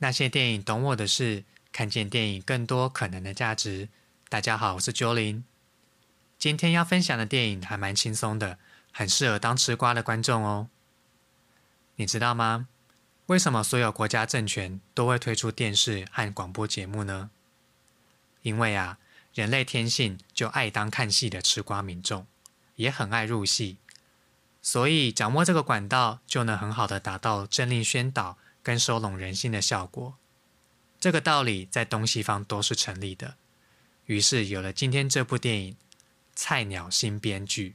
那些电影懂我的事，看见电影更多可能的价值。大家好，我是 Jolin。今天要分享的电影还蛮轻松的，很适合当吃瓜的观众哦。你知道吗？为什么所有国家政权都会推出电视和广播节目呢？因为啊，人类天性就爱当看戏的吃瓜民众，也很爱入戏。所以，掌握这个管道，就能很好的达到政令宣导跟收拢人心的效果。这个道理在东西方都是成立的。于是有了今天这部电影《菜鸟新编剧》。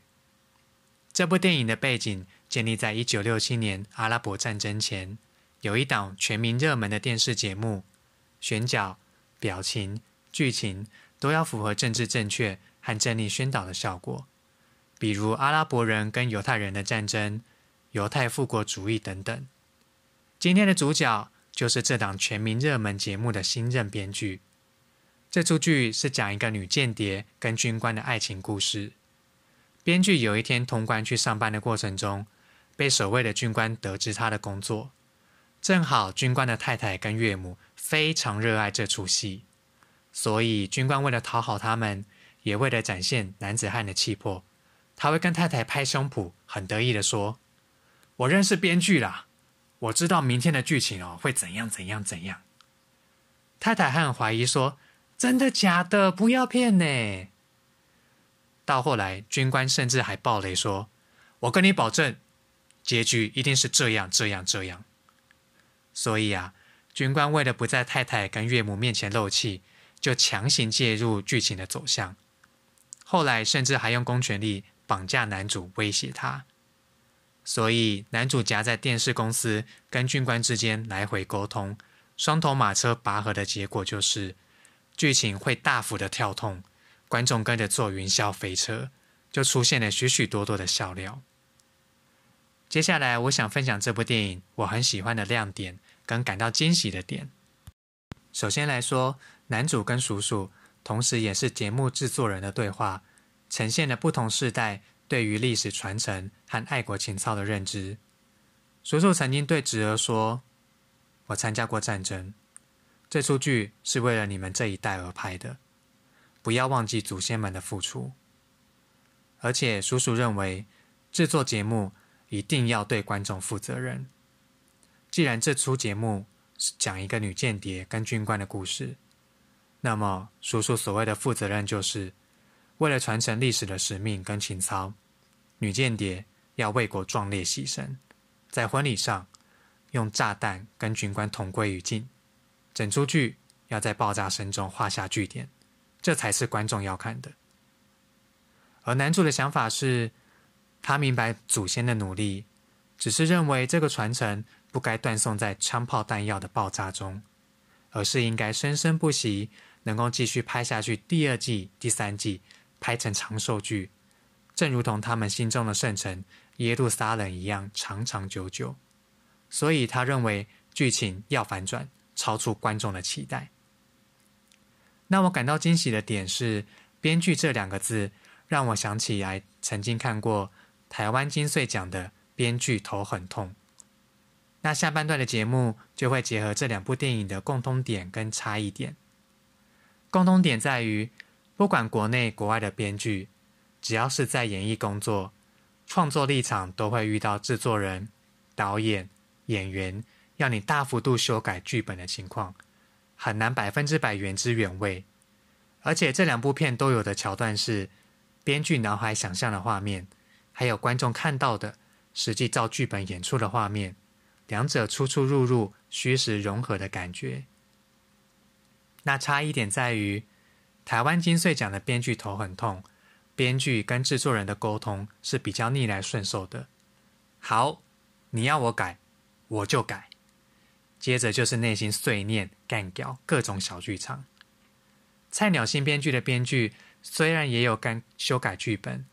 这部电影的背景建立在一九六七年阿拉伯战争前，有一档全民热门的电视节目，选角、表情、剧情都要符合政治正确和政令宣导的效果。比如阿拉伯人跟犹太人的战争、犹太复国主义等等。今天的主角就是这档全民热门节目的新任编剧。这出剧是讲一个女间谍跟军官的爱情故事。编剧有一天通关去上班的过程中，被守卫的军官得知他的工作。正好军官的太太跟岳母非常热爱这出戏，所以军官为了讨好他们，也为了展现男子汉的气魄。他会跟太太拍胸脯，很得意的说：“我认识编剧啦，我知道明天的剧情哦会怎样怎样怎样。”太太很怀疑说：“真的假的？不要骗呢！”到后来，军官甚至还爆雷说：“我跟你保证，结局一定是这样这样这样。”所以啊，军官为了不在太太跟岳母面前漏气，就强行介入剧情的走向。后来甚至还用公权力。绑架男主，威胁他，所以男主夹在电视公司跟军官之间来回沟通，双头马车拔河的结果就是剧情会大幅的跳动，观众跟着坐云霄飞车，就出现了许许多多的笑料。接下来我想分享这部电影我很喜欢的亮点跟感到惊喜的点。首先来说，男主跟叔叔，同时也是节目制作人的对话。呈现了不同时代对于历史传承和爱国情操的认知。叔叔曾经对侄儿说：“我参加过战争，这出剧是为了你们这一代而拍的，不要忘记祖先们的付出。”而且叔叔认为，制作节目一定要对观众负责任。既然这出节目是讲一个女间谍跟军官的故事，那么叔叔所谓的负责任就是。为了传承历史的使命跟情操，女间谍要为国壮烈牺牲，在婚礼上用炸弹跟军官同归于尽，整出剧要在爆炸声中画下句点，这才是观众要看的。而男主的想法是，他明白祖先的努力，只是认为这个传承不该断送在枪炮弹药的爆炸中，而是应该生生不息，能够继续拍下去第二季、第三季。拍成长寿剧，正如同他们心中的圣城耶路撒冷一样长长久久。所以他认为剧情要反转，超出观众的期待。那我感到惊喜的点是“编剧”这两个字，让我想起来曾经看过台湾金穗奖的编剧头很痛。那下半段的节目就会结合这两部电影的共通点跟差异点。共通点在于。不管国内国外的编剧，只要是在演艺工作，创作立场都会遇到制作人、导演、演员要你大幅度修改剧本的情况，很难百分之百原汁原味。而且这两部片都有的桥段是编剧脑海想象的画面，还有观众看到的实际照剧本演出的画面，两者出出入入、虚实融合的感觉。那差异点在于。台湾金穗奖的编剧头很痛，编剧跟制作人的沟通是比较逆来顺受的。好，你要我改，我就改。接着就是内心碎念、干掉各种小剧场。菜鸟新编剧的编剧虽然也有干修改剧本，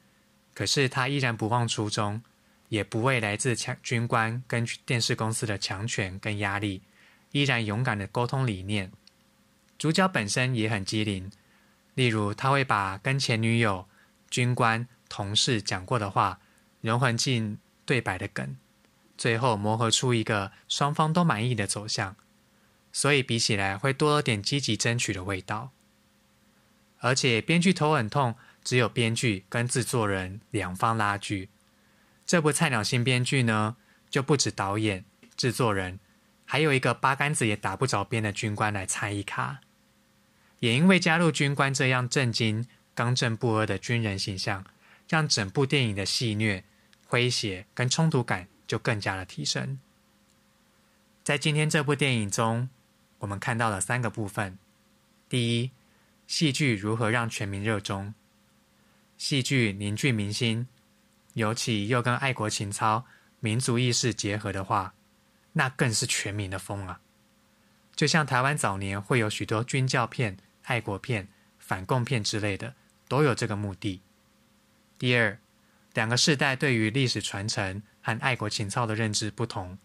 可是他依然不忘初衷，也不为来自强军官跟电视公司的强权跟压力，依然勇敢的沟通理念。主角本身也很机灵。例如，他会把跟前女友、军官、同事讲过的话融合进对白的梗，最后磨合出一个双方都满意的走向。所以比起来会多了点积极争取的味道。而且编剧头很痛，只有编剧跟制作人两方拉锯。这部菜鸟新编剧呢，就不止导演、制作人，还有一个八竿子也打不着边的军官来参一卡。也因为加入军官这样震惊、刚正不阿的军人形象，让整部电影的戏谑、诙谐跟冲突感就更加的提升。在今天这部电影中，我们看到了三个部分：第一，戏剧如何让全民热衷；戏剧凝聚民心，尤其又跟爱国情操、民族意识结合的话，那更是全民的风啊！就像台湾早年会有许多军教片。爱国片、反共片之类的，都有这个目的。第二，两个世代对于历史传承和爱国情操的认知不同，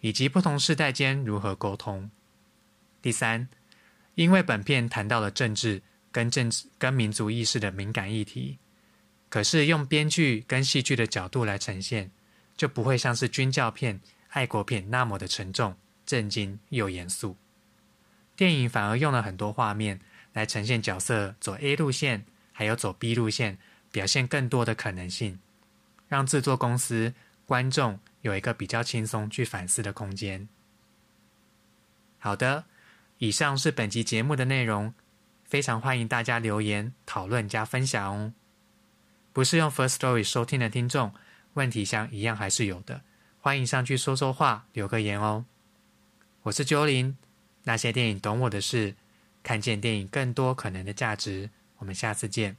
以及不同世代间如何沟通。第三，因为本片谈到了政治跟政治跟民族意识的敏感议题，可是用编剧跟戏剧的角度来呈现，就不会像是军教片、爱国片那么的沉重、震惊又严肃。电影反而用了很多画面来呈现角色走 A 路线，还有走 B 路线，表现更多的可能性，让制作公司、观众有一个比较轻松去反思的空间。好的，以上是本集节目的内容，非常欢迎大家留言讨论加分享哦。不是用 First Story 收听的听众，问题箱一样还是有的，欢迎上去说说话，留个言哦。我是 j 林。那些电影懂我的事，看见电影更多可能的价值。我们下次见。